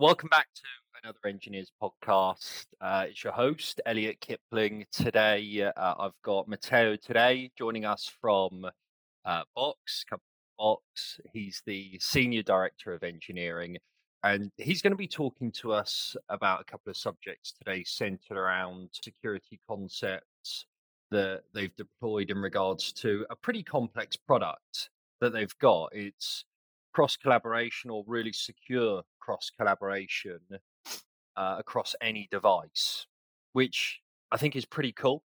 Welcome back to another Enginears podcast. Uh, it's your host, Elliot Kipling. Today, uh, I've got Matteo today joining us from uh, Box, Box. He's the Senior Director of Engineering, and he's going to be talking to us about a couple of subjects today centered around security concepts that they've deployed in regards to a pretty complex product that they've got. It's cross collaboration or really secure cross collaboration uh, across any device, which I think is pretty cool.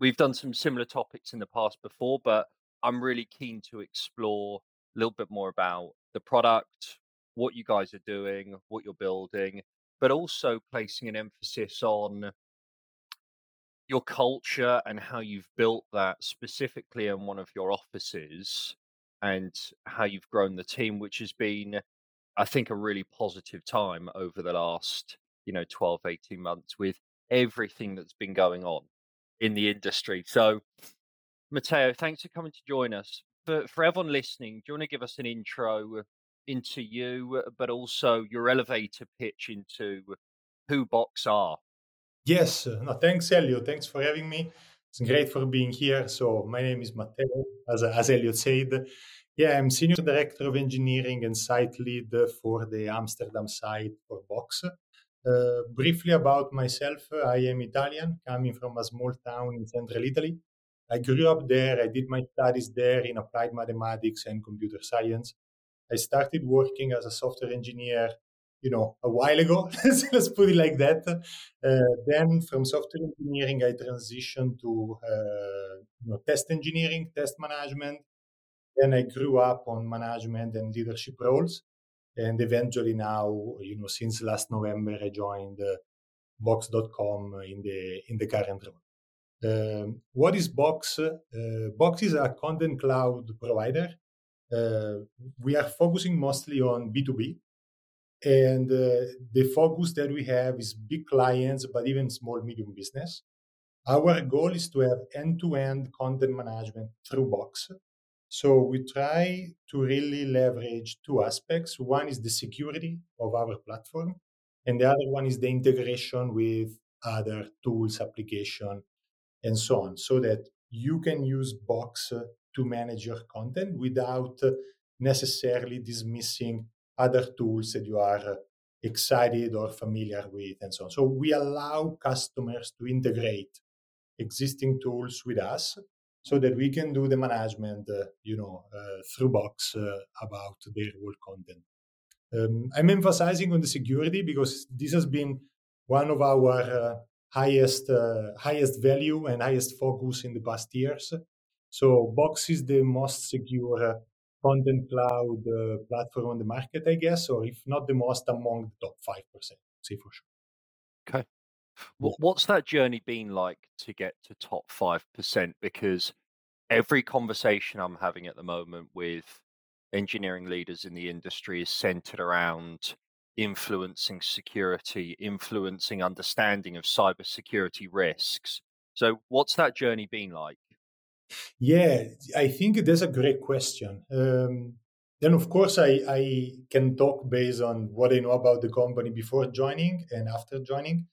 We've done some similar topics in the past before, but I'm really keen to explore a little bit more about the product, what you guys are doing, what you're building, but also placing an emphasis on your culture and how you've built that specifically in one of your offices and how you've grown the team, which has been, I think, a really positive time over the last, you know, 12, 18 months with everything that's been going on in the industry. So, Matteo, thanks for coming to join us. For, for everyone listening, do you want to give us an intro into you, but also your elevator pitch into who Box are? Yes, no, thanks, Elio. Thanks for having me. It's great for being here. So my name is Matteo, as, as Elliot said. Yeah, I'm Senior Director of Engineering and Site Lead for the Amsterdam site for Box. Uh, briefly about myself, I am Italian, coming from a small town in central Italy. I grew up there. I did my studies there in applied mathematics and computer science. I started working as a software engineer you know a while ago let's put it like that. Uh, then from software engineering i transitioned to uh, you know, test engineering test management. Then i grew up on management and leadership roles. And eventually now you know since last november i joined uh, box.com in the in the current role. Um, what is box? Uh, box is a content cloud provider. Uh, we are focusing mostly on b2b and uh, the focus that we have is big clients, but even small, medium business. Our goal is to have end to end content management through Box. So we try to really leverage two aspects. One is the security of our platform, and the other one is the integration with other tools, application, and so on, so that you can use Box to manage your content without necessarily dismissing other tools that you are excited or familiar with and so on. So we allow customers to integrate existing tools with us so that we can do the management, uh, you know, uh, through Box uh, about their whole content. Um, I'm emphasizing on the security because this has been one of our uh, highest uh, highest value and highest focus in the past years. So Box is the most secure content cloud uh, platform on the market, I guess, or if not the most, among the top 5%, say for sure. Okay. What's that journey been like to get to top 5%? Because every conversation I'm having at the moment with engineering leaders in the industry is centered around influencing security, influencing understanding of cybersecurity risks. So, what's that journey been like? Yeah, I think that's a great question. Um, then, of course, I, I can talk based on what I know about the company before joining and after joining.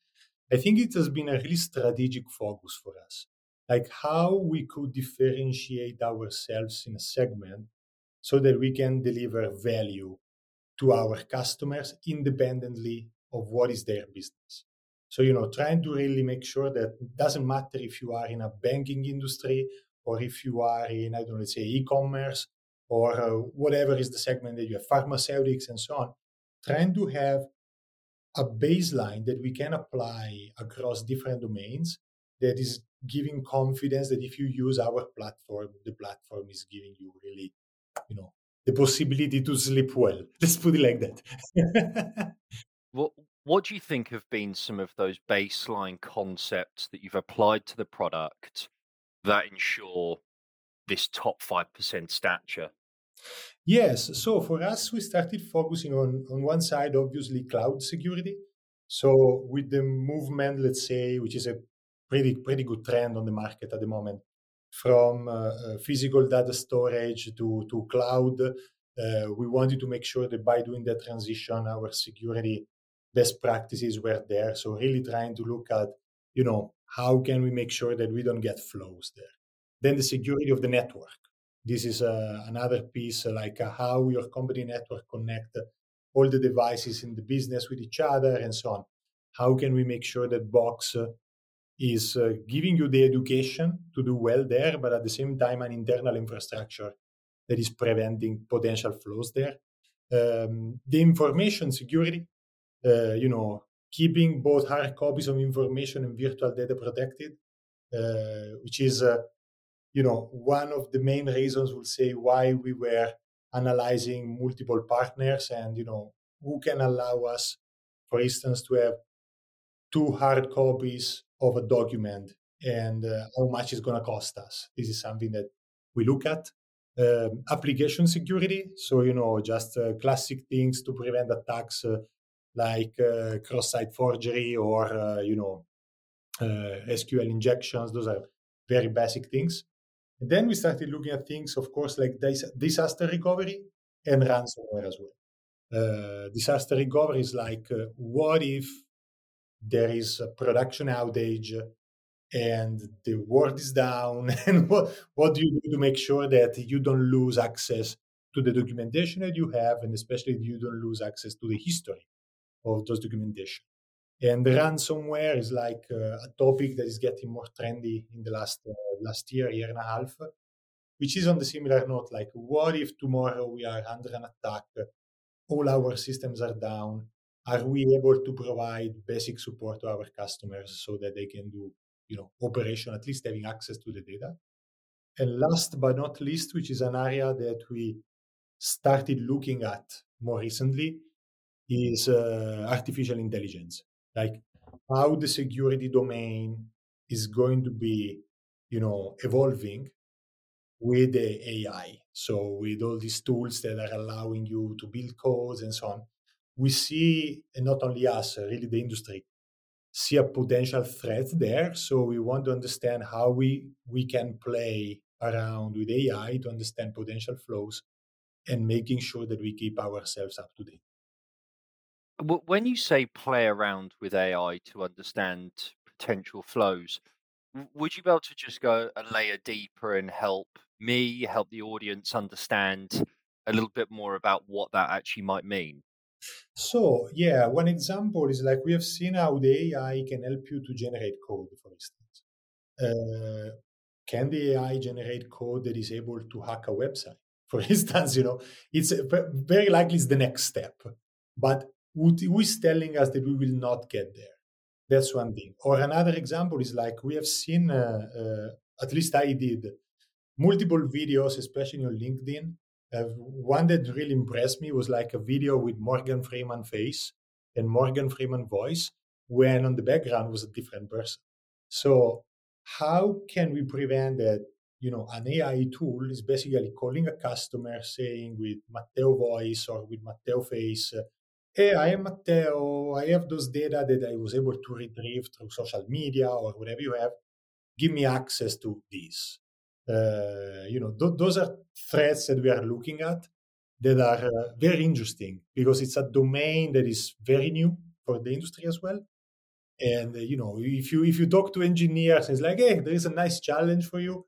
I think it has been a really strategic focus for us, like how we could differentiate ourselves in a segment so that we can deliver value to our customers independently of what is their business. So, you know, trying to really make sure that it doesn't matter if you are in a banking industry or if you are in, I don't know, let's say e-commerce or uh, whatever is the segment that you have, pharmaceutics and so on, trying to have a baseline that we can apply across different domains that is giving confidence that if you use our platform, the platform is giving you really, you know, the possibility to sleep well. Let's put it like that. what what do you think have been some of those baseline concepts that you've applied to the product that ensure this top 5% stature? Yes. So for us, we started focusing on, on one side, obviously, cloud security. So with the movement, let's say, which is a pretty pretty good trend on the market at the moment, from uh, uh, physical data storage to to cloud, uh, we wanted to make sure that by doing that transition, our security best practices were there. So really trying to look at, you know, how can we make sure that we don't get flows there. Then the security of the network. This is uh, another piece, uh, like uh, how your company network connect all the devices in the business with each other and so on. How can we make sure that Box uh, is uh, giving you the education to do well there, but at the same time, an internal infrastructure that is preventing potential flows there. Um, the information security, uh, you know, keeping both hard copies of information and virtual data protected, uh, which is, uh, you know, one of the main reasons we'll say why we were analyzing multiple partners and, you know, who can allow us, for instance, to have two hard copies of a document and uh, how much it's going to cost us. This is something that we look at. Um, application security, so you know, just uh, classic things to prevent attacks uh, like uh, cross-site forgery or uh, you know uh, SQL injections. Those are very basic things. And then we started looking at things, of course, like dis- disaster recovery and ransomware as well. disaster recovery is like, what if there is a production outage and the world is down and what, what do you do to make sure that you don't lose access to the documentation that you have and especially you don't lose access to the history of those documentation. And ransomware is like uh, a topic that is getting more trendy in the last uh, last year year and a half which is on the similar note like what if tomorrow we are under an attack all our systems are down are we able to provide basic support to our customers so that they can do you know operation at least having access to the data? And last but not least which is an area that we started looking at more recently is uh, artificial intelligence like how the security domain is going to be you know evolving with the ai so with all these tools that are allowing you to build codes and so on we see, not only us, really the industry, see a potential threat there. So we want to understand how we we can play around with AI to understand potential flows and making sure that we keep ourselves up to date. When you say play around with AI to understand potential flows, would you be able to just go a layer deeper and help me, help the audience understand a little bit more about what that actually might mean? So, yeah, one example is like we have seen how the AI can help you to generate code, for instance. Uh, can the AI generate code that is able to hack a website? For instance, you know, it's very likely it's the next step. But who is telling us that we will not get there? That's one thing. Or another example is like we have seen, uh, uh, at least I did, multiple videos, especially on LinkedIn, uh, one that really impressed me was like a video with Morgan Freeman face and Morgan Freeman voice when on the background was a different person. So how can we prevent that? You know, an AI tool is basically calling a customer saying with Matteo voice or with Matteo face, Hey, I am Matteo. I have those data that I was able to retrieve through social media or whatever you have. Give me access to this. Uh, you know, th- those are threats that we are looking at that are uh, very interesting because it's a domain that is very new for the industry as well. And uh, you know, if you if you talk to engineers, it's like, hey, there is a nice challenge for you.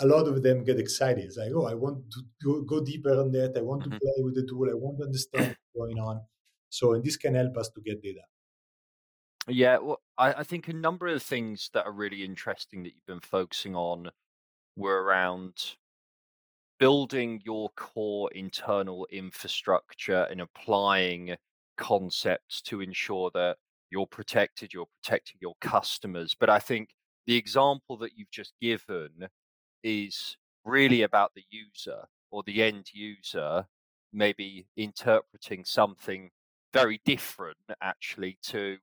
A lot of them get excited. It's like, oh, I want to go, go deeper on that. I want to mm-hmm. play with the tool. I want to understand what's going on. So, and this can help us to get data. Yeah, well, I, I think a number of things that are really interesting that you've been focusing on were around building your core internal infrastructure and applying concepts to ensure that you're protected, you're protecting your customers. But I think the example that you've just given is really about the user or the end user maybe interpreting something very different actually to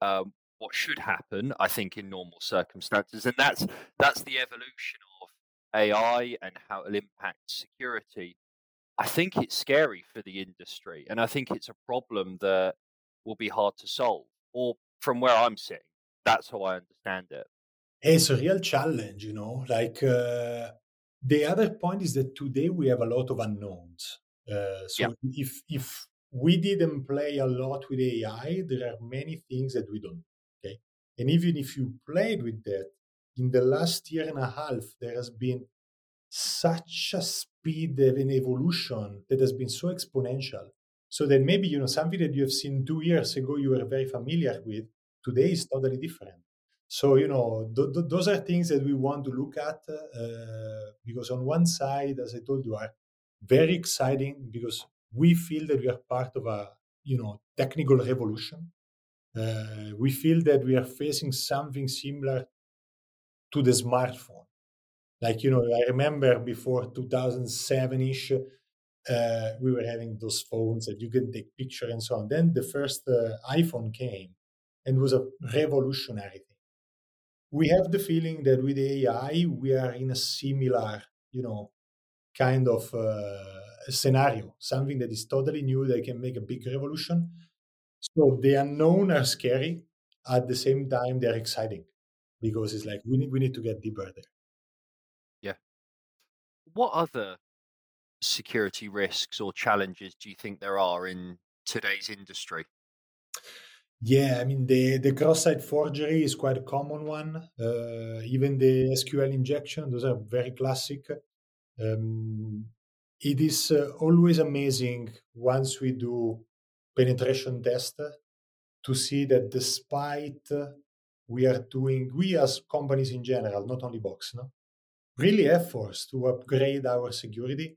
um, what should happen, I think, in normal circumstances, and that's that's the evolution of AI and how it'll impact security. I think it's scary for the industry, and I think it's a problem that will be hard to solve. Or from where I'm sitting, that's how I understand it. It's a real challenge, you know. Like uh, the other point is that today we have a lot of unknowns. Uh, so yeah. if if we didn't play a lot with AI. There are many things that we don't. Okay. And even if you played with that, in the last year and a half, there has been such a speed of an evolution that has been so exponential. So that maybe, you know, something that you have seen two years ago you were very familiar with, today is totally different. So, you know, th- th- those are things that we want to look at uh, because on one side, as I told you, are very exciting because we feel that we are part of a, you know, technical revolution. Uh, we feel that we are facing something similar to the smartphone like, you know, I remember before 2007 ish, uh, we were having those phones that you can take picture and so on. Then the first uh, iPhone came and was a revolutionary thing. We have the feeling that with AI, we are in a similar, you know, kind of uh, scenario, something that is totally new that can make a big revolution. So the unknown are scary. At the same time, they're exciting because it's like we need we need to get deeper there Yeah. what other security risks or challenges do you think there are in today's industry? Yeah, I mean the the cross-site forgery is quite a common one. Uh, even the SQL injection, those are very classic. Um, it is uh, always amazing once we do penetration test to see that despite we are doing we as companies in general, not only Box, no, really efforts to upgrade our security,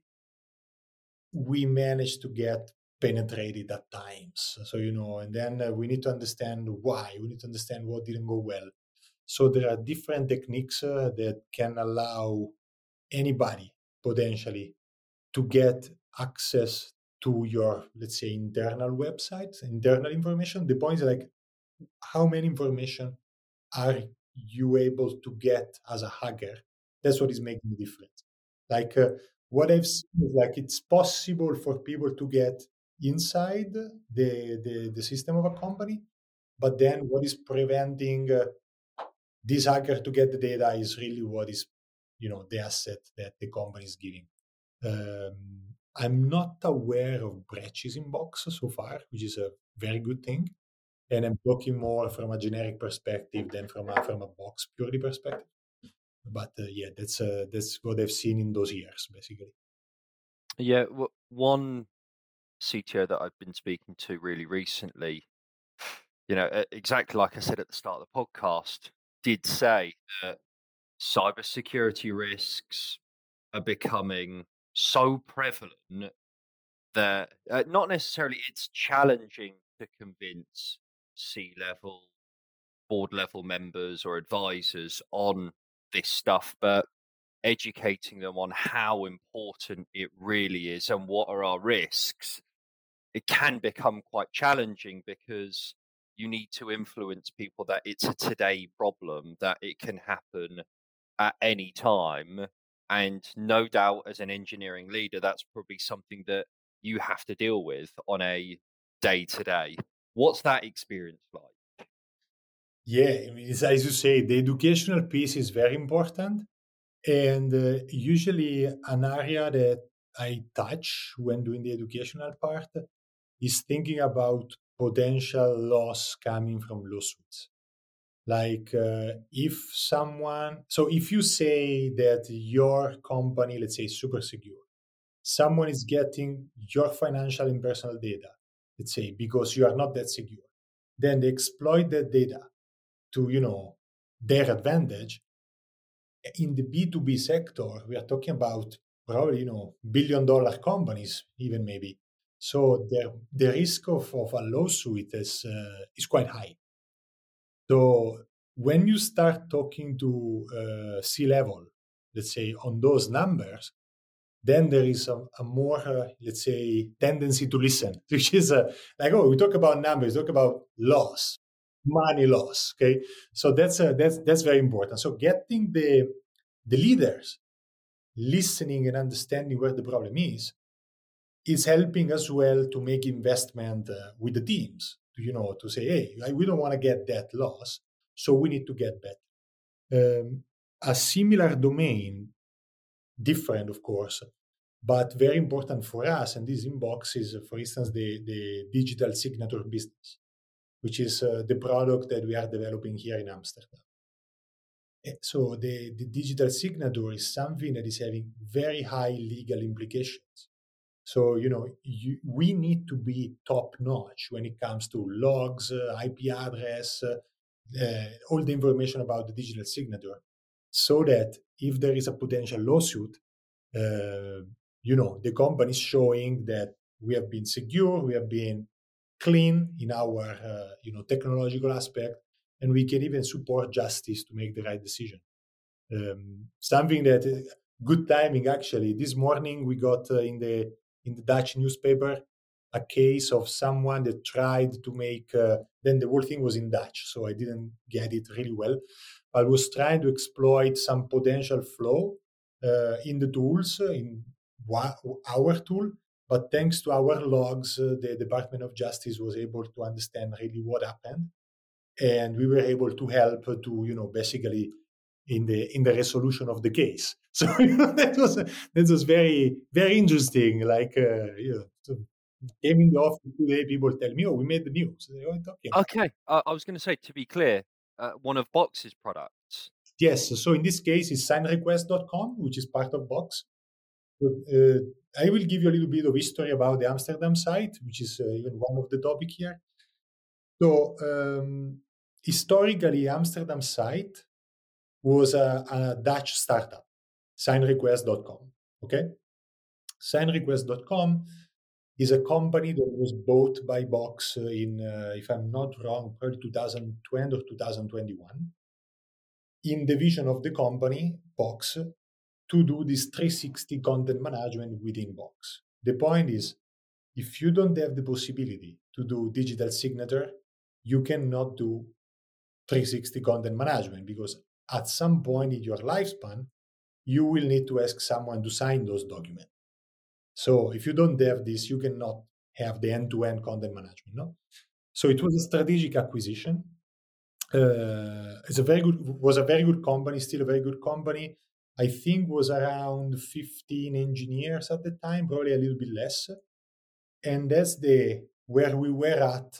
we managed to get penetrated at times. So, you know, and then uh, we need to understand why, we need to understand what didn't go well. So, there are different techniques uh, that can allow anybody potentially to get access to your, let's say, internal websites, internal information. The point is like, how many information are you able to get as a hacker that's what is making the difference. Like uh, what I've seen is like it's possible for people to get inside the, the, the system of a company, but then what is preventing uh, this hacker to get the data is really what is, you know, the asset that the company is giving. Um, I'm not aware of breaches in Box so far, which is a very good thing. And I'm talking more from a generic perspective than from a, from a box purely perspective but uh, yeah, that's uh, that's what I've seen in those years, basically. Yeah, one CTO that I've been speaking to really recently, you know, exactly like I said at the start of the podcast, did say that cybersecurity risks are becoming so prevalent that uh, not necessarily it's challenging to convince C level, board level members or advisors on this stuff, but educating them on how important it really is and what are our risks, it can become quite challenging because you need to influence people that it's a today problem, that it can happen at any time. And no doubt, as an engineering leader, that's probably something that you have to deal with on a day to day. What's that experience like? Yeah, as you say, the educational piece is very important. And uh, usually, an area that I touch when doing the educational part is thinking about potential loss coming from lawsuits. Like, uh, if someone, so if you say that your company, let's say, super secure, someone is getting your financial and personal data, let's say, because you are not that secure, then they exploit that data to you know their advantage. In the b2b sector we are talking about probably you know billion dollar companies even maybe. So the the risk of, of a lawsuit is uh, is quite high so when you start talking to uh, C level let's say on those numbers then there is a, a more uh, let's say tendency to listen which is uh, like oh we talk about numbers talk about loss money loss. Okay, so that's uh, that's that's very important. So getting the the leaders listening and understanding where the problem is is helping as well to make investment uh, with the teams. You know, to say, hey, we don't want to get that loss, so we need to get better. Um, a similar domain, different of course, But very important for us, and this in Box is, for instance, the, the digital signature business, which is uh, the product that we are developing here in Amsterdam. Eh, so the, the digital signature is something that is having very high legal implications. So, you know, you, we need to be top notch when it comes to logs, uh, IP address, uh, uh, all the information about the digital signature, so that if there is a potential lawsuit, uh, you know, the company is showing that we have been secure, we have been clean in our, uh, you know, technological aspect, and we can even support justice to make the right decision. Um, something that uh, good timing actually. This morning we got in the in the Dutch newspaper a case of someone that tried to make. Uh, then the whole thing was in Dutch, so I didn't get it really well. I was trying to exploit some potential flaw uh, in the tools uh, in our tool, but thanks to our logs, uh, the Department of Justice was able to understand really what happened and we were able to help to you know basically in the in the resolution of the case so that was that was very very interesting. Like uh, you know so came in the office today people tell me oh we made the news. Okay. Uh, i was going to say to be clear uh, one of box's products. Yes so in this case it's signrequest.com which is part of box. Uh, i will give you a little bit of history about the amsterdam site which is uh, even one of the topic here. So um, historically, Amsterdam site was a, a Dutch startup, signrequest.com. Okay, signrequest.com is a company that was bought by Box in, uh, if I'm not wrong, probably 2020 or 2021. In the vision of the company, Box, to do this 360 content management within Box. The point is, if you don't have the possibility to do digital signature you cannot do 360 content management because at some point in your lifespan, you will need to ask someone to sign those documents. So if you don't have this, you cannot have the end-to-end content management. No, so it was a strategic acquisition. Uh, it's a very good was a very good company, still a very good company. I think was around 15 engineers at the time, probably a little bit less. And that's the where we were at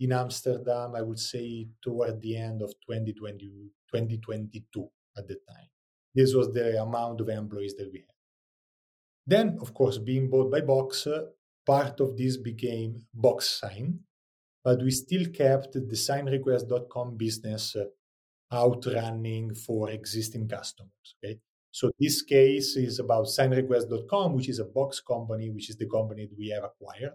in Amsterdam, I would say toward the end of 2020, 2022 at the time. This was the amount of employees that we had. Then, of course, being bought by Box, part of this became Box Sign, but we still kept the signrequest.com business out running for existing customers. Okay. So this case is about signrequest.com, which is a box company, which is the company that we have acquired.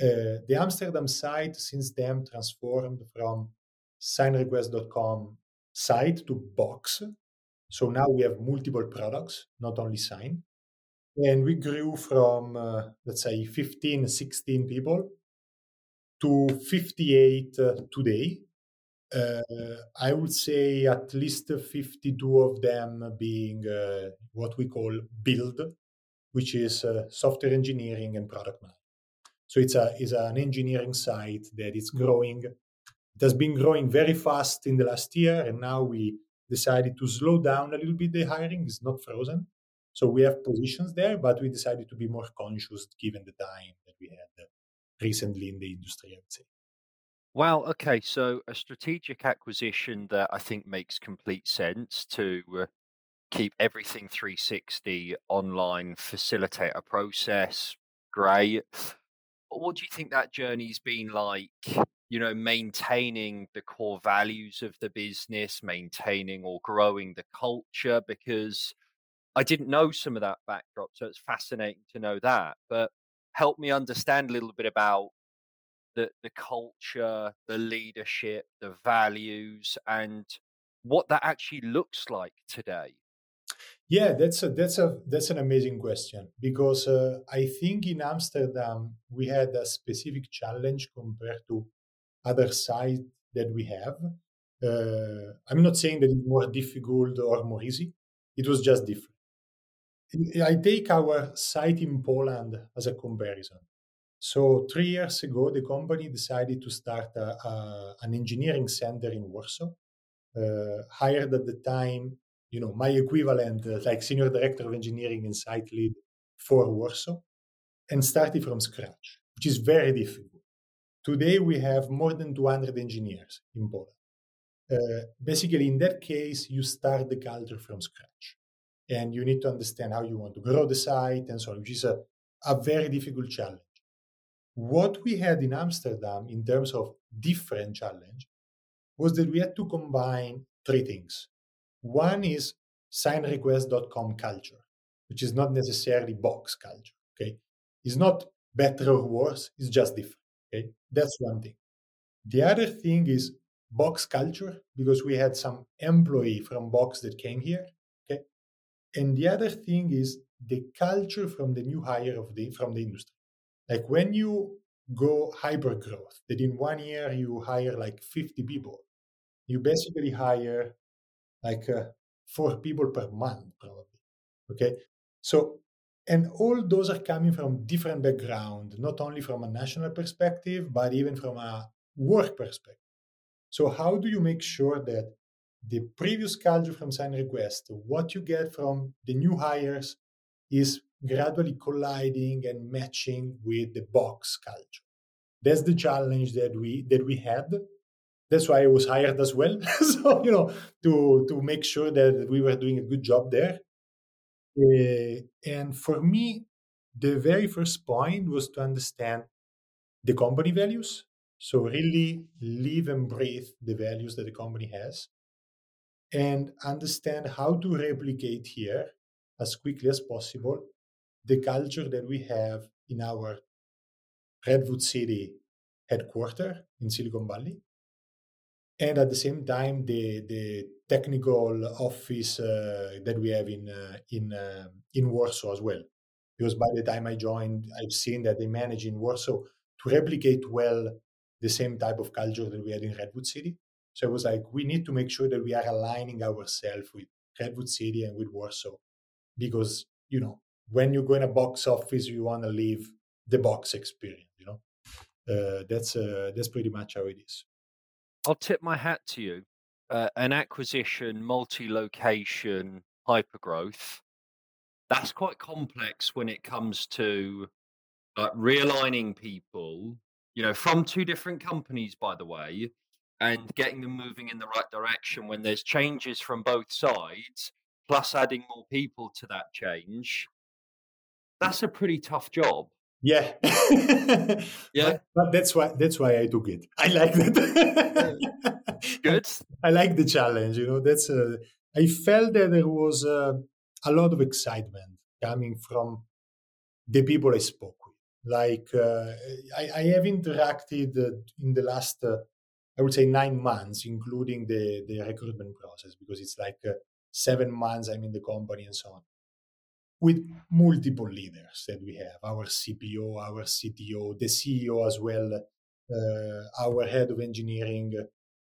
Uh, the Amsterdam site since then transformed from signrequest.com site to box. So now we have multiple products, not only sign. And we grew from, uh, let's say, 15, 16 people to 58 uh, today. Uh, I would say at least 52 of them being uh, what we call build, which is uh, software engineering and product management. So it's a is an engineering site that is growing. It has been growing very fast in the last year, and now we decided to slow down a little bit. The hiring is not frozen, so we have positions there, but we decided to be more conscious given the time that we had recently in the industry. I would say. Okay. So a strategic acquisition that I think makes complete sense to uh, keep everything 360 online, facilitate a process. Great what do you think that journey's been like? You know, maintaining the core values of the business, maintaining or growing the culture, because I didn't know some of that backdrop. So it's fascinating to know that. But help me understand a little bit about the the culture, the leadership, the values, and what that actually looks like today. Yeah, that's a that's a that's an amazing question because uh, I think in Amsterdam we had a specific challenge compared to other sites that we have. Uh, I'm not saying that it's more difficult or more easy. It was just different. I take our site in Poland as a comparison. So three years ago, the company decided to start a, a, an engineering center in Warsaw. Uh, hired at the time you know my equivalent uh, like senior director of engineering and site lead for Warsaw and started from scratch, which is very difficult. Today, we have more than 200 engineers in Poland. Uh, basically, in that case, you start the culture from scratch and you need to understand how you want to grow the site and so on, which is a, a very difficult challenge. What we had in Amsterdam in terms of different challenge was that we had to combine three things. One is signrequest.com culture, which is not necessarily box culture. Okay. It's not better or worse, it's just different. Okay. That's one thing. The other thing is box culture, because we had some employee from box that came here. Okay. And the other thing is the culture from the new hire of the from the industry. Like when you go hyper growth, that in one year you hire like 50 people, you basically hire like uh, four people per month, probably. Okay. So, and all those are coming from different background, not only from a national perspective, but even from a work perspective. So, how do you make sure that the previous culture from sign request, what you get from the new hires, is gradually colliding and matching with the box culture? That's the challenge that we that we had that's why I was hired as well. so you know, to to make sure that we were doing a good job there. Uh, and for me, the very first point was to understand the company values. So really live and breathe the values that the company has, and understand how to replicate here as quickly as possible the culture that we have in our Redwood City headquarters in Silicon Valley and at the same time the the technical office uh, that we have in uh, in uh, in Warsaw as well. Because by the time I joined, I've seen that they manage in Warsaw to replicate well the same type of culture that we had in Redwood City. So it was like we need to make sure that we are aligning ourselves with Redwood City and with Warsaw, because you know when you go in a box office, you want to leave the box experience. You know, uh, that's uh, that's pretty much how it is. I'll tip my hat to you. Uh, an acquisition, multi-location, hypergrowth. That's quite complex when it comes to uh, realigning people, you know, from two different companies, by the way, and getting them moving in the right direction when there's changes from both sides, plus adding more people to that change. That's a pretty tough job. Yeah. yeah. But, that's why that's why I took it. I like that. Good. I like the challenge. You know, that's. Uh, I felt that there was uh, a lot of excitement coming from the people I spoke with. Like uh, I, I, have interacted uh, in the last, uh, I would say, nine months, including the the recruitment process, because it's like uh, seven months I'm in the company and so on with multiple leaders that we have our CPO, our CTO, the CEO as well, uh, our head of engineering,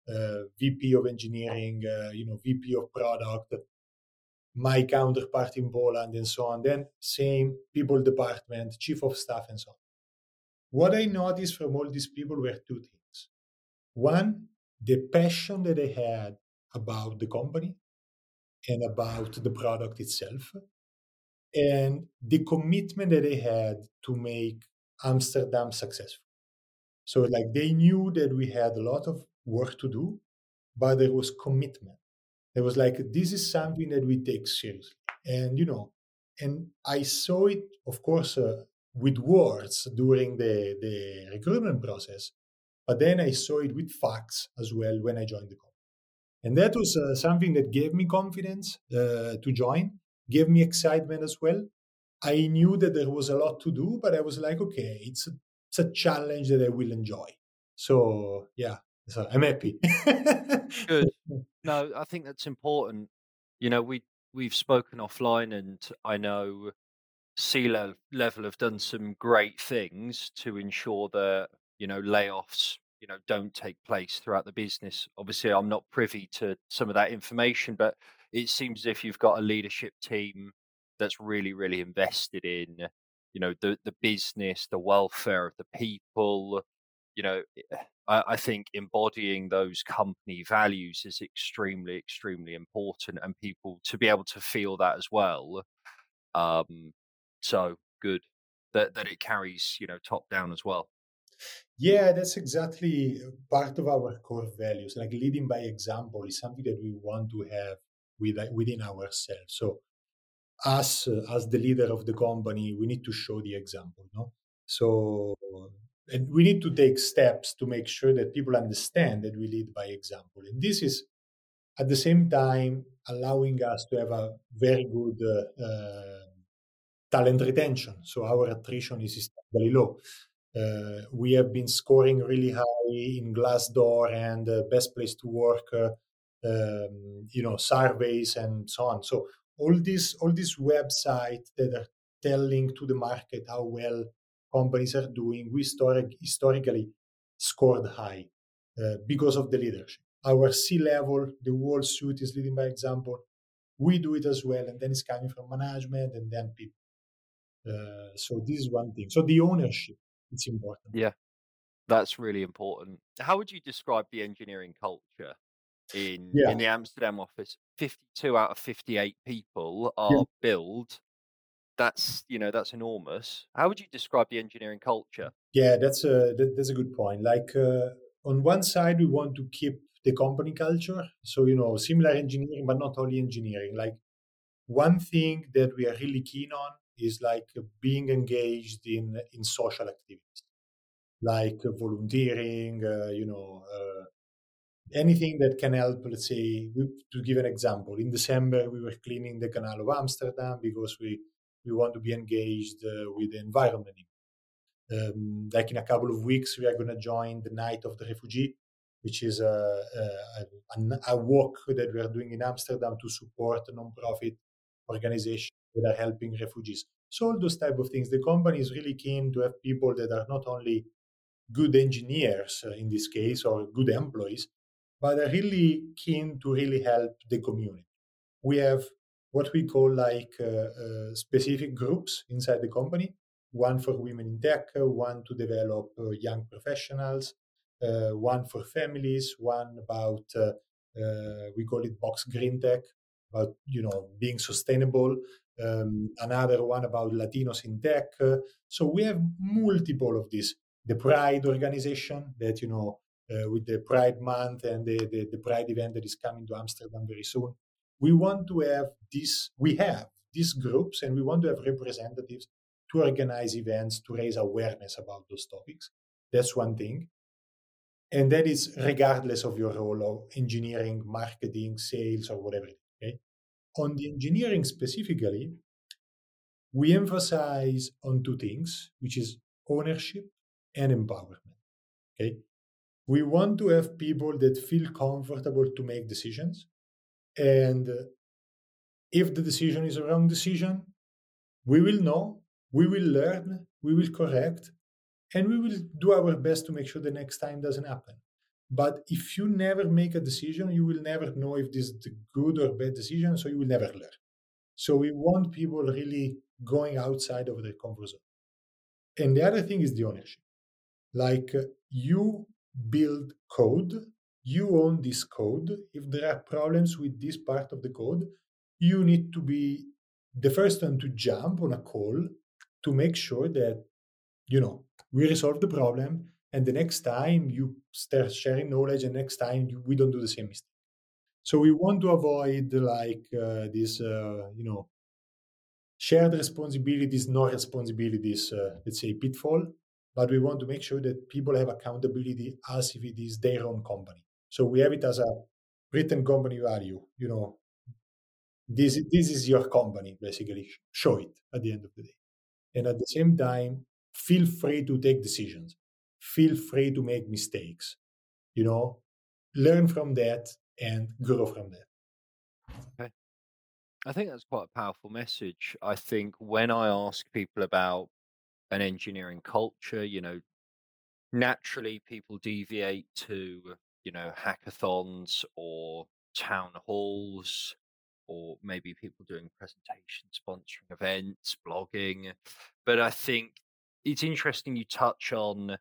uh, VP of engineering, uh, you know, VP of product, my counterpart in Poland, and so on. Then same people department, chief of staff, and so on. What I noticed from all these people were two things. One, the passion that they had about the company and about the product itself and the commitment that they had to make Amsterdam successful. So, like, they knew that we had a lot of work to do, but there was commitment. There was like, this is something that we take seriously. And, you know, and I saw it, of course, uh, with words during the, the recruitment process, but then I saw it with facts as well when I joined the company. And that was uh, something that gave me confidence uh, to join gave me excitement as well. I knew that there was a lot to do, but I was like, okay, it's a, it's a challenge that I will enjoy. So yeah, so I'm happy. Good. No, I think that's important. You know, we we've spoken offline, and I know C level have done some great things to ensure that you know layoffs you know don't take place throughout the business. Obviously, I'm not privy to some of that information, but it seems as if you've got a leadership team that's really, really invested in, you know, the the business, the welfare of the people. You know, eh, I, I think embodying those company values is extremely, extremely important, and people to be able to feel that as well. Um, so good that that it carries, you know, top down as well. Yeah, that's exactly part of our core values. Like leading by example is something that we want to have with, within ourselves. So, us uh, as the leader of the company, we need to show the example. No, so and we need to take steps to make sure that people understand that we lead by example. And this is at the same time allowing us to have a very good uh, uh, talent retention. So our attrition is very low. Uh, we have been scoring really high in Glassdoor and uh, best place to work, uh, um, you know, surveys and so on. So all these all these websites that are telling to the market how well companies are doing, we historic, historically scored high uh, because of the leadership. Our C level, the whole suite is leading by example. We do it as well, and then it's coming from management and then people. Uh, so this is one thing. So the ownership, it's important. Yeah, that's really important. How would you describe the engineering culture in yeah. in the Amsterdam office? Fifty-two out of fifty-eight people are yeah. build that's you know that's enormous. How would you describe the engineering culture? Yeah, that's a that, that's a good point. Like uh, on one side, we want to keep the company culture, so you know similar engineering, but not only engineering. Like one thing that we are really keen on is like being engaged in in social activities, like volunteering. Uh, you know. Uh, anything that can help let's say to give an example in december we were cleaning the canal of amsterdam because we we want to be engaged uh, with the environment. Um, like in a couple of weeks, we are going to join the Night of the Refugee, which is a, a, a, walk that we are doing in Amsterdam to support non-profit organizations that are helping refugees. So all those type of things. The company is really keen to have people that are not only good engineers uh, in this case or good employees, but are really keen to really help the community. We have what we call like uh, uh, specific groups inside the company one for women in tech one to develop uh, young professionals one for families one about we call it box green tech about you know being sustainable um, another one about latinos in tech so we have multiple of these the pride organization that you know uh, with the pride month and the, the, the pride event that is coming to amsterdam very soon we want to have this, we have these groups and we want to have representatives to organize events to raise awareness about those topics. That's one thing. And that is regardless of your role of engineering, marketing, sales, or whatever. Okay. On the engineering specifically, we emphasize on two things, which is ownership and empowerment. Okay. We want to have people that feel comfortable to make decisions and if the decision is a wrong decision, we will know, we will learn, we will correct, and we will do our best to make sure the next time doesn't happen. But if you never make a decision, you will never know if this is the good or bad decision, so you will never learn. So we want people really going outside of their comfort zone. And the other thing is the ownership. Like uh, you build code you own this code. If there are problems with this part of the code, you need to be the first one to jump on a call to make sure that, you know, we resolve the problem. And the next time you start sharing knowledge, and next time you, we don't do the same mistake. So we want to avoid like uh, this, uh, you know, shared responsibilities, no responsibilities, uh, let's say pitfall. But we want to make sure that people have accountability as if it is their own company. So we have it as a written company value. You know, this this is your company basically. Show it at the end of the day, and at the same time, feel free to take decisions. Feel free to make mistakes. You know, learn from that and grow from that. Okay. I think that's quite a powerful message. I think when I ask people about an engineering culture, you know, naturally people deviate to you know, hackathons or town halls, or maybe people doing presentations, sponsoring events, blogging. But I think it's interesting you touch on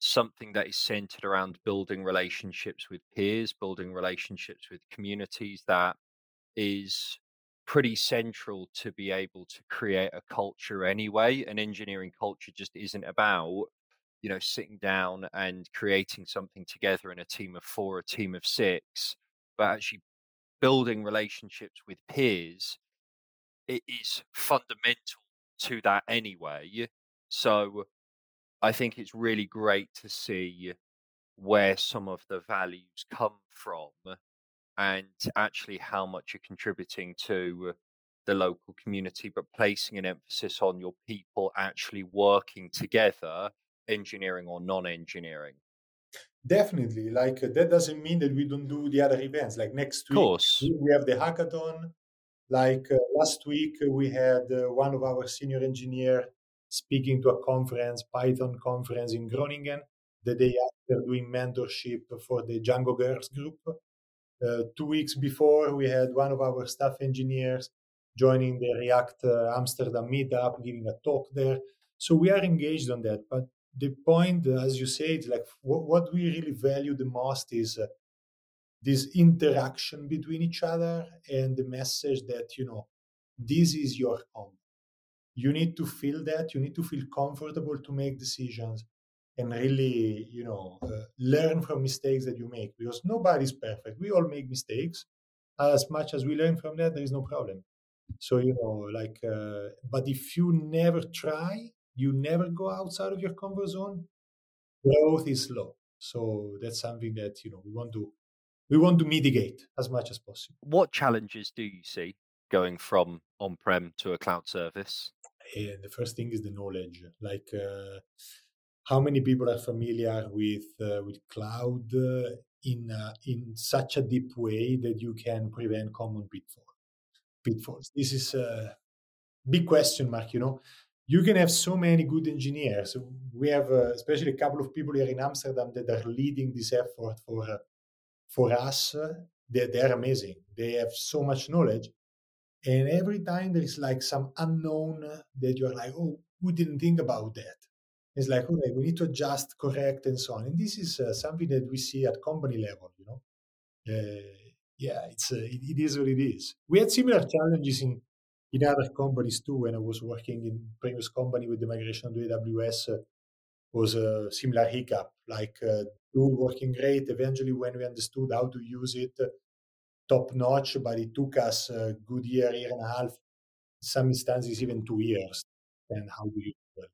something that is centered around building relationships with peers, building relationships with communities that is pretty central to be able to create a culture anyway. An engineering culture just isn't about, you know, sitting down and creating something together in a team of four, a team of six, but actually building relationships with peers. It is fundamental to that anyway. So I think it's really great to see where some of the values come from and actually how much you're contributing to the local community, but placing an emphasis on your people actually working together, engineering or non engineering. Definitely. Like, uh, that doesn't mean that we don't do the other events. Like, next week, course. we have the hackathon. Like, uh, last week, we had uh, one of our senior engineer speaking to a conference, Python conference in Groningen, the day after doing mentorship for the Django Girls group. Uh, two weeks before, we had one of our staff engineers joining the React uh, Amsterdam meetup, giving a talk there. So we are engaged on that. But the point, uh, as you said, like w- what we really value the most is uh, this interaction between each other and the message that you know this is your home. You need to feel that. You need to feel comfortable to make decisions and really, you know, uh, learn from mistakes that you make because nobody's perfect. We all make mistakes. As much as we learn from that, there is no problem. So, you know, like, uh, but if you never try, you never go outside of your comfort zone, growth is slow. So that's something that, you know, we want to we want to mitigate as much as possible. What challenges do you see going from on-prem to a cloud service? And the first thing is the knowledge. Like uh, how many people are familiar with uh, with cloud uh, in uh, in such a deep way that you can prevent common pitfall, pitfalls. This is a big question mark. You know, you can have so many good engineers. We have uh, especially a couple of people here in Amsterdam that are leading this effort for uh, for us. they, they're amazing. They have so much knowledge. And every time there is like some unknown that you're like, oh, we didn't think about that it's like, okay, we need to adjust, correct, and so on. And this is uh, something that we see at company level. You know, uh, yeah, it's uh, it, it is what it is. We had similar challenges in in other companies too. When I was working in previous company with the migration to AWS, uh, was a similar hiccup. Like uh, tool working great. Eventually, when we understood how to use it, uh, top notch. But it took us a good year, year and a half. Some instances, even two years. And how do you it?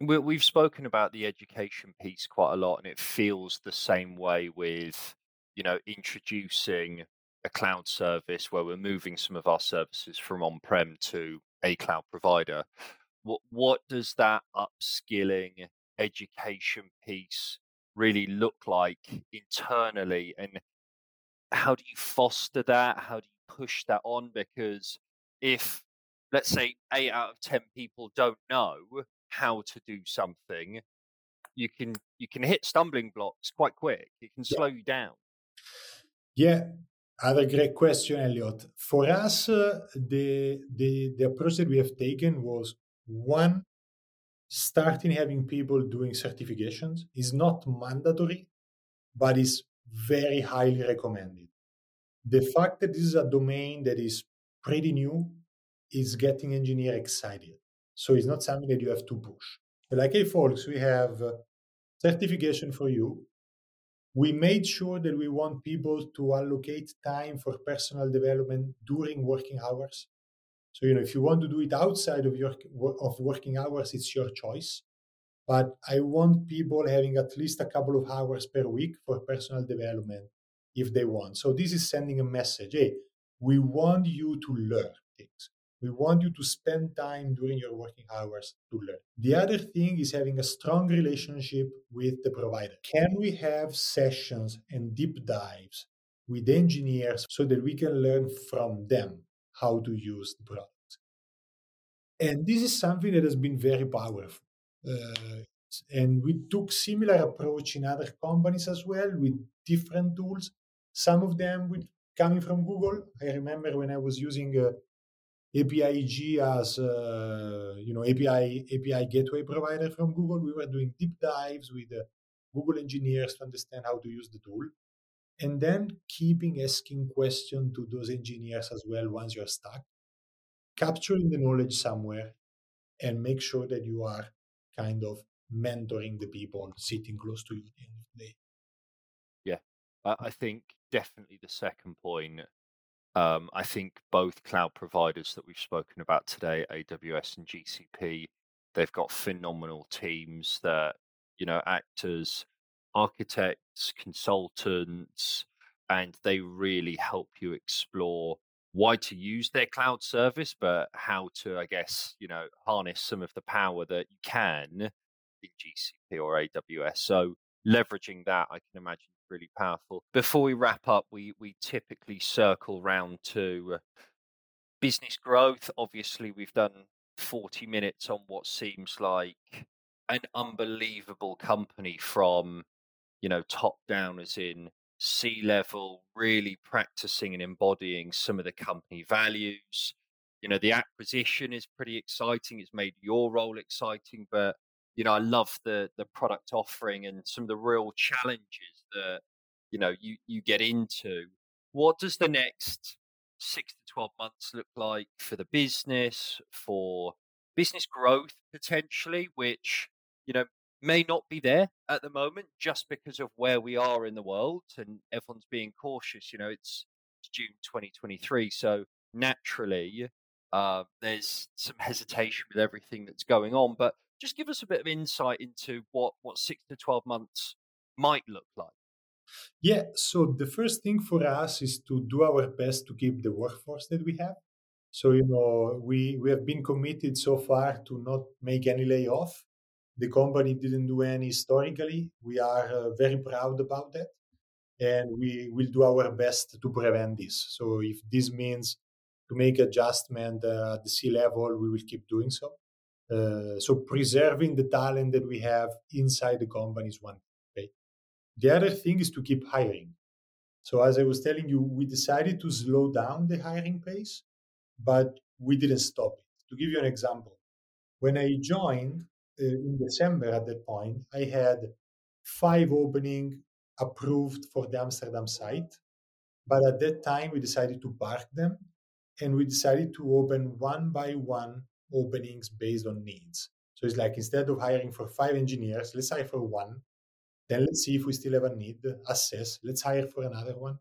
We, have spoken about the education piece quite a lot, and it feels the same way with, you know, introducing a cloud service where we're moving some of our services from on-prem to a cloud provider. What what does that upskilling education piece really look like internally, and how do you foster that? How do you push that on? Because if let's say eight out of ten people don't know how to do something, you can you can hit stumbling blocks quite quick. It can slow yeah. you down. Yeah, other great question, Elliot. For us, uh, the the the approach that we have taken was one starting having people doing certifications is not mandatory, but is very highly recommended. The fact that this is a domain that is pretty new is getting engineer excited. So it's not something that you have to push. Like, hey, folks, we have uh, certification for you. We made sure that we want people to allocate time for personal development during working hours. So, you know, if you want to do it outside of your of working hours, it's your choice. But I want people having at least a couple of hours per week for personal development if they want. So this is sending a message. Hey, we want you to learn things. We want you to spend time during your working hours to learn. The other thing is having a strong relationship with the provider. Can we have sessions and deep dives with engineers so that we can learn from them how to use the product? And this is something that has been very powerful. Uh, and we took similar approach in other companies as well with different tools. Some of them with coming from Google. I remember when I was using uh, Apigee as uh, you know API API gateway provider from Google. We were doing deep dives with uh, Google engineers to understand how to use the tool, and then keeping asking questions to those engineers as well once you're stuck. capturing the knowledge somewhere and make sure that you are kind of mentoring the people sitting close to you at the end of the day. Yeah, I think definitely the second point. Um, I think both cloud providers that we've spoken about today, AWS and GCP, they've got phenomenal teams that you know act as architects, consultants, and they really help you explore why to use their cloud service, but how to, I guess, you know, harness some of the power that you can in GCP or AWS. So leveraging that, I can imagine, really powerful. Before we wrap up, we we typically circle round to uh, business growth. Obviously, we've done 40 minutes on what seems like an unbelievable company from, you know, top down, as in C level, really practicing and embodying some of the company values. You know, the acquisition is pretty exciting. It's made your role exciting, but you know, I love the the product offering and some of the real challenges that you know you you get into. What does the next six to twelve months look like for the business, for business growth potentially, which you know may not be there at the moment just because of where we are in the world and everyone's being cautious. You know, it's, it's June 2023, so naturally uh, there's some hesitation with everything that's going on. But just give us a bit of insight into what what six to 12 months might look like. Yeah, so the first thing for us is to do our best to keep the workforce that we have. So, you know, we, we have been committed so far to not make any layoff the company didn't do any historically. We are uh, very proud about that. And we will do our best to prevent this. So if this means to make adjustment uh, at the C level, we will keep doing so. Uh, so preserving the talent that we have inside the company is one thing. The other thing is to keep hiring. So as I was telling you, we decided to slow down the hiring pace, but we didn't stop it. To give you an example, when I joined, uh, in December at that point, I had five opening approved for the Amsterdam site. But at that time, we decided to park them and we decided to open one by one openings based on needs. So it's like instead of hiring for five engineers, let's hire for one. Then let's see if we still have a need, assess, let's hire for another one.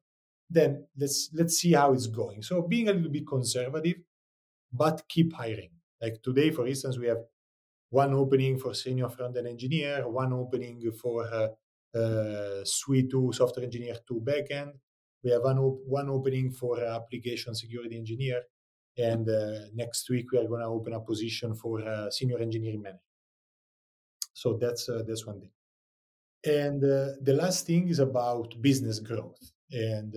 Then let's let's see how it's going. So being a little bit conservative, but keep hiring. Like today, for instance, we have one opening for senior front-end engineer, one opening for uh, uh, SWE 2 software engineer 2 backend. We have one, op- one opening for application security engineer. And uh, next week, we are going to open a position for senior engineering manager. So that's, uh, that's one thing. And uh, the last thing is about business growth. And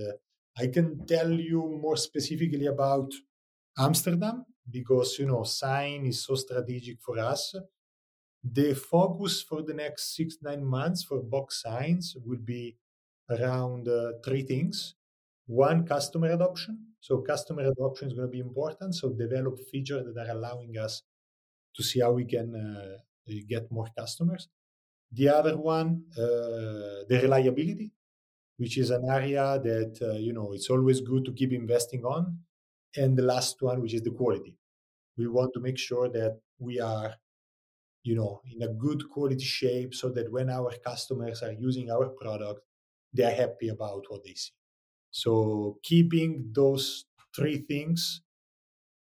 I can tell you more specifically about Amsterdam because you know sign is so strategic for us the focus for the next six nine months for box signs will be around uh, three things one customer adoption so customer adoption is going to be important. So develop features that are allowing us to see how we can uh, get more customers. The other one uh, the reliability which is an area that uh, you know it's always good to keep investing on. And the last one which is the quality. We want to make sure that we are you know in a good quality shape so that when our customers are using our product they are happy about what they see so keeping those three things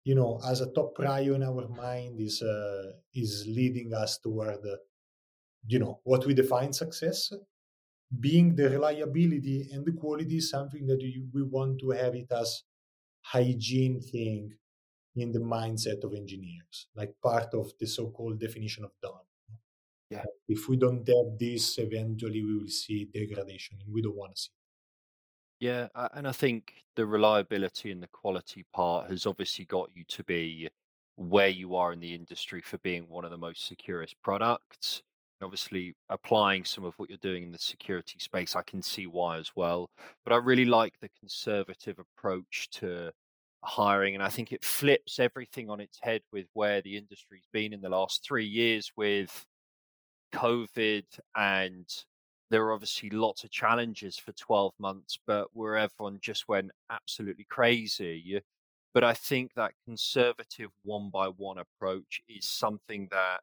you know as a top priority in our mind is uh, is leading us toward uh, you know what we define success being the reliability and the quality is something that we want to have it as hygiene thing in the mindset of engineers, like part of the so-called definition of done. Yeah. If we don't have this, eventually we will see degradation, and we don't want to see. Yeah, and I think the reliability and the quality part has obviously got you to be where you are in the industry for being one of the most securest products. obviously, applying some of what you're doing in the security space, I can see why as well. But I really like the conservative approach to hiring. And I think it flips everything on its head with where the industry's been in the last three years with COVID. And there are obviously lots of challenges for 12 months, but where everyone just went absolutely crazy, But I think that conservative one by one approach is something that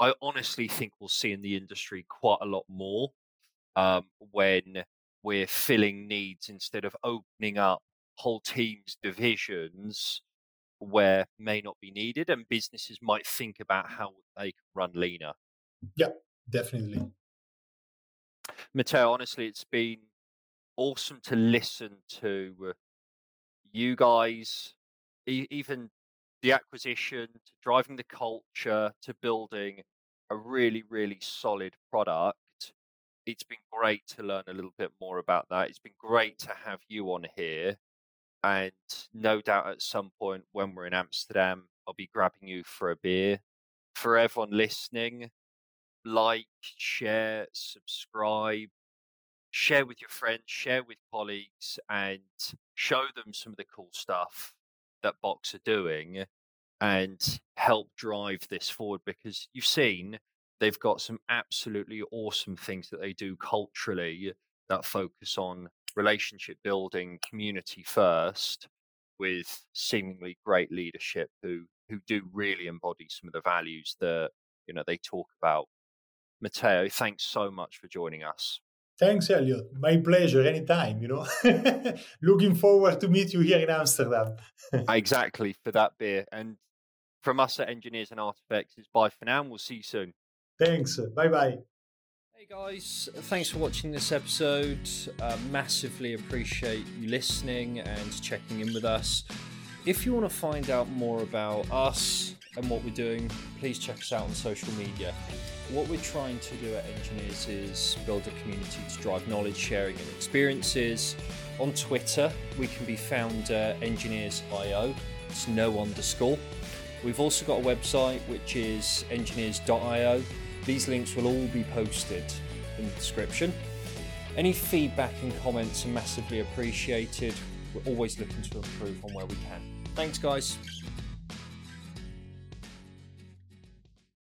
I honestly think we'll see in the industry quite a lot more um, when we're filling needs instead of opening up whole teams, divisions where may not be needed, and businesses might think about how they can run leaner. Yeah, definitely. Matteo, honestly, it's been awesome to listen to you guys, e- even the acquisition, to driving the culture, to building a really, really solid product. It's been great to learn a little bit more about that. It's been great to have you on here. And no doubt at some point when we're in Amsterdam, I'll be grabbing you for a beer. For everyone listening, like, share, subscribe, share with your friends, share with colleagues, and show them some of the cool stuff that Box are doing and help drive this forward because you've seen they've got some absolutely awesome things that they do culturally that focus on relationship building, community first, with seemingly great leadership who who do really embody some of the values that you know they talk about. Matteo, thanks so much for joining us. Thanks, Elliot. My pleasure. Anytime. You know, looking forward to meet you here in Amsterdam. exactly for that beer. And from us at Enginears and Artifacts, it's bye for now, and we'll see you soon. Thanks. Bye bye. Hey guys, thanks for watching this episode. Uh, massively appreciate you listening and checking in with us. If you want to find out more about us and what we're doing, please check us out on social media. What we're trying to do at Enginears is build a community to drive knowledge sharing and experiences. On Twitter, we can be found enginears.io, it's no underscore. We've also got a website which is enginears.io these links will all be posted in the description. Any feedback and comments are massively appreciated. We're always looking to improve on where we can. Thanks, guys.